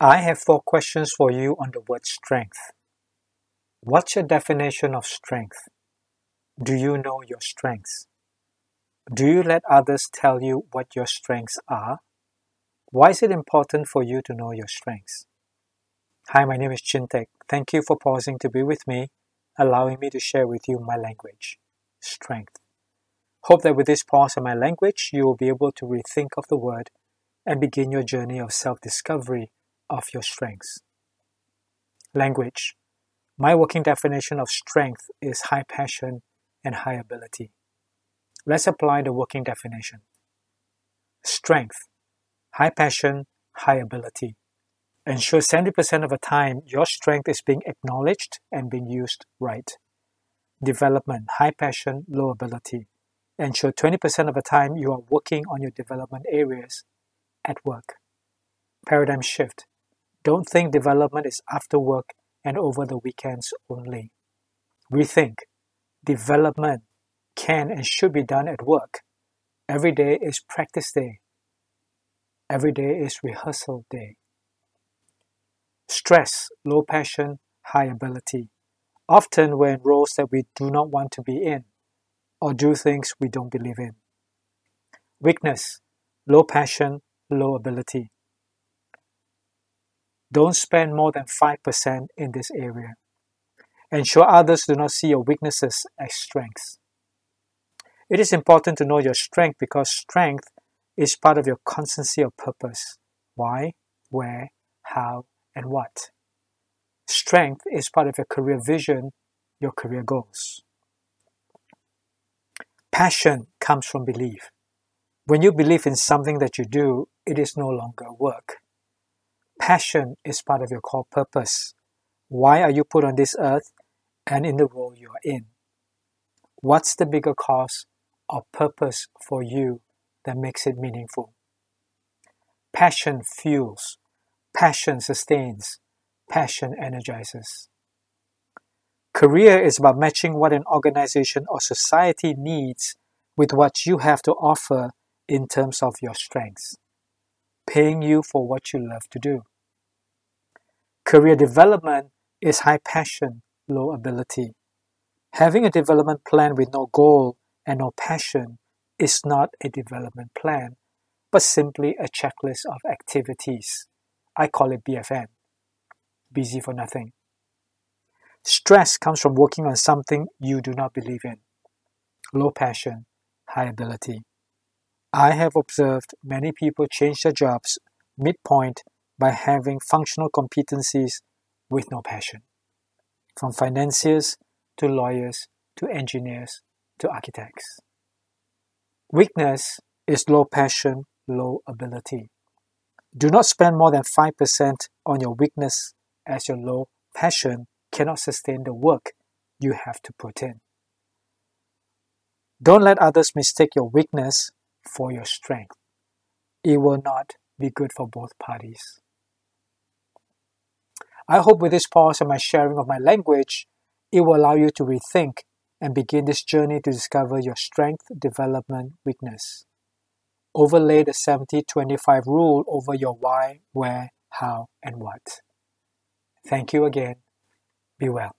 I have four questions for you on the word strength. What's your definition of strength? Do you know your strengths? Do you let others tell you what your strengths are? Why is it important for you to know your strengths? Hi, my name is Chintek. Thank you for pausing to be with me, allowing me to share with you my language, strength. Hope that with this pause in my language, you will be able to rethink of the word and begin your journey of self discovery of your strengths. Language. My working definition of strength is high passion and high ability. Let's apply the working definition. Strength. High passion, high ability. Ensure 70% of the time your strength is being acknowledged and being used right. Development, high passion, low ability. Ensure 20% of the time you are working on your development areas at work. Paradigm shift. Don't think development is after work and over the weekends only. Rethink. Development can and should be done at work. Every day is practice day. Every day is rehearsal day. Stress, low passion, high ability. Often we're in roles that we do not want to be in or do things we don't believe in. Weakness, low passion, low ability. Don't spend more than 5% in this area. Ensure others do not see your weaknesses as strengths. It is important to know your strength because strength is part of your constancy of purpose. Why, where, how, and what. Strength is part of your career vision, your career goals. Passion comes from belief. When you believe in something that you do, it is no longer work. Passion is part of your core purpose. Why are you put on this earth and in the role you are in? What's the bigger cause or purpose for you that makes it meaningful? Passion fuels, passion sustains, passion energizes. Career is about matching what an organization or society needs with what you have to offer in terms of your strengths paying you for what you love to do. Career development is high passion, low ability. Having a development plan with no goal and no passion is not a development plan, but simply a checklist of activities. I call it BFN. Busy for nothing. Stress comes from working on something you do not believe in. Low passion, high ability. I have observed many people change their jobs midpoint by having functional competencies with no passion. From financiers to lawyers to engineers to architects. Weakness is low passion, low ability. Do not spend more than 5% on your weakness as your low passion cannot sustain the work you have to put in. Don't let others mistake your weakness for your strength. It will not be good for both parties. I hope with this pause and my sharing of my language, it will allow you to rethink and begin this journey to discover your strength, development, weakness. Overlay the 70 25 rule over your why, where, how, and what. Thank you again. Be well.